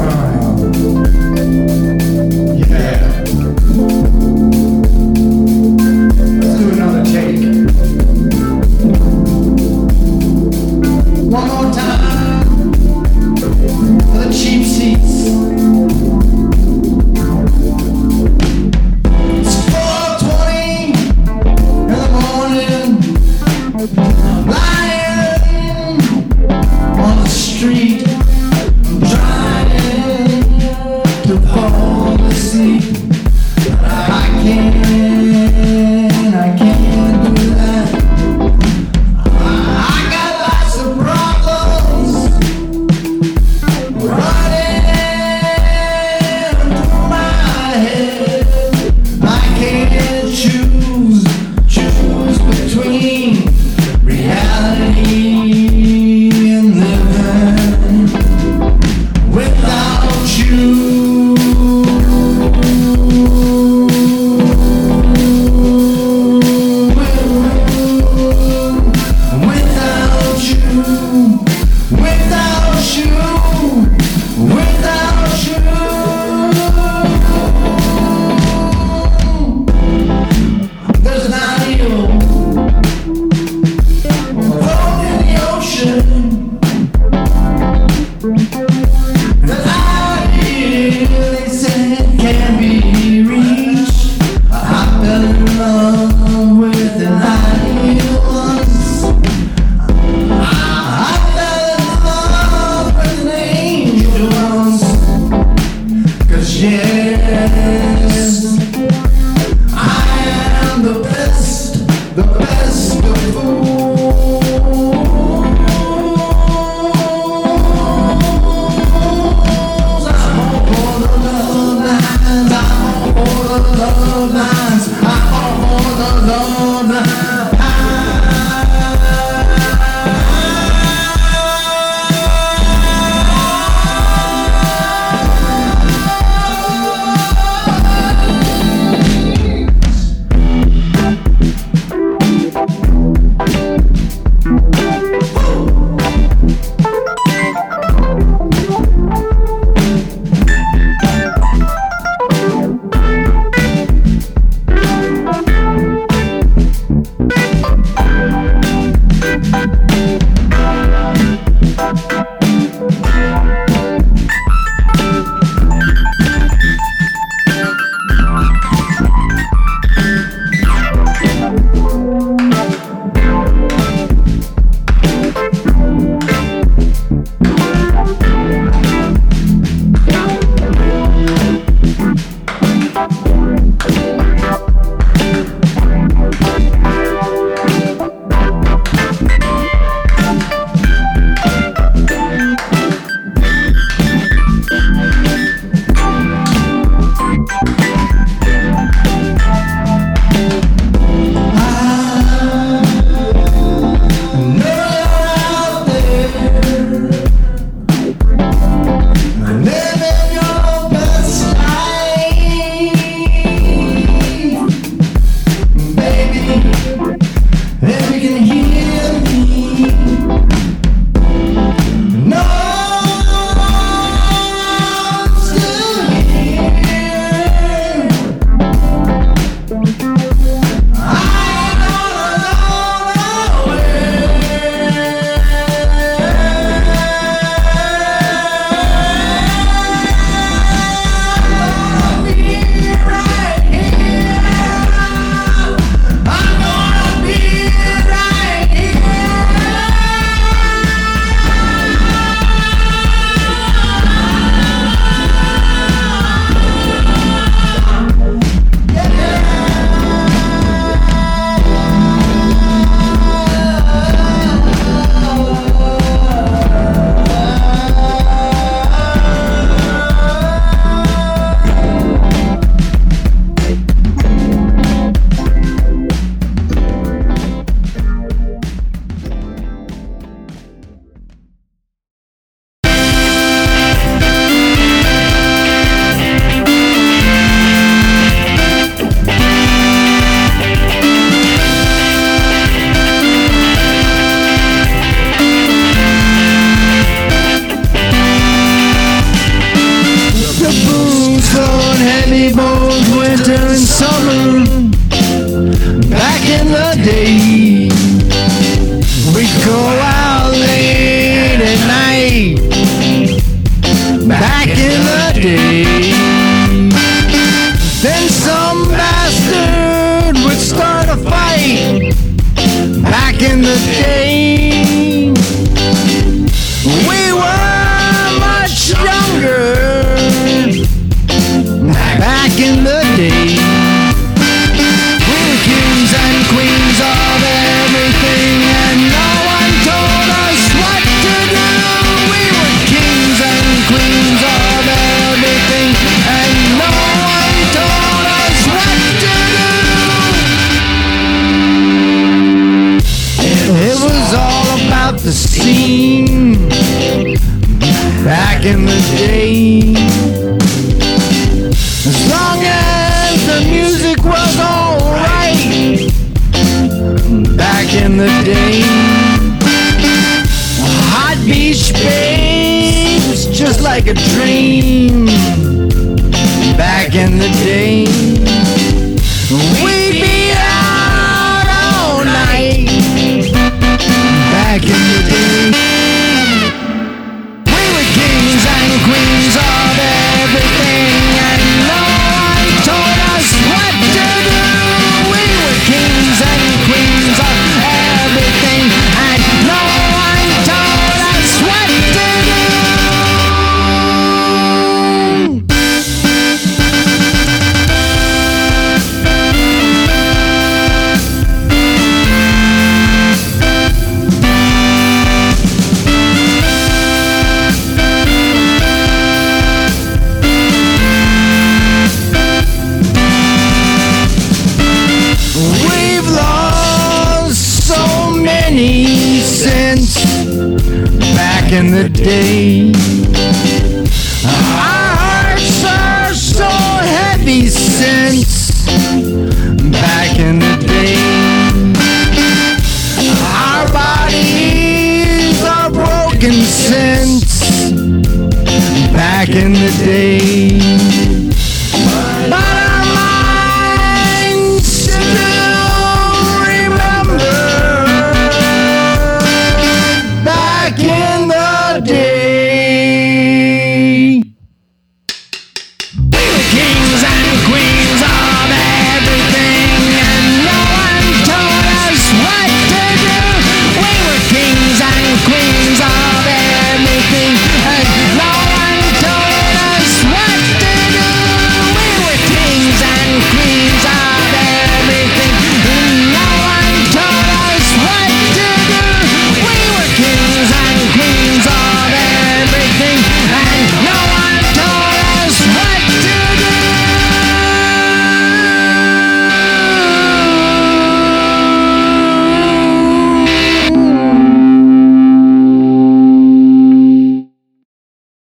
Wow.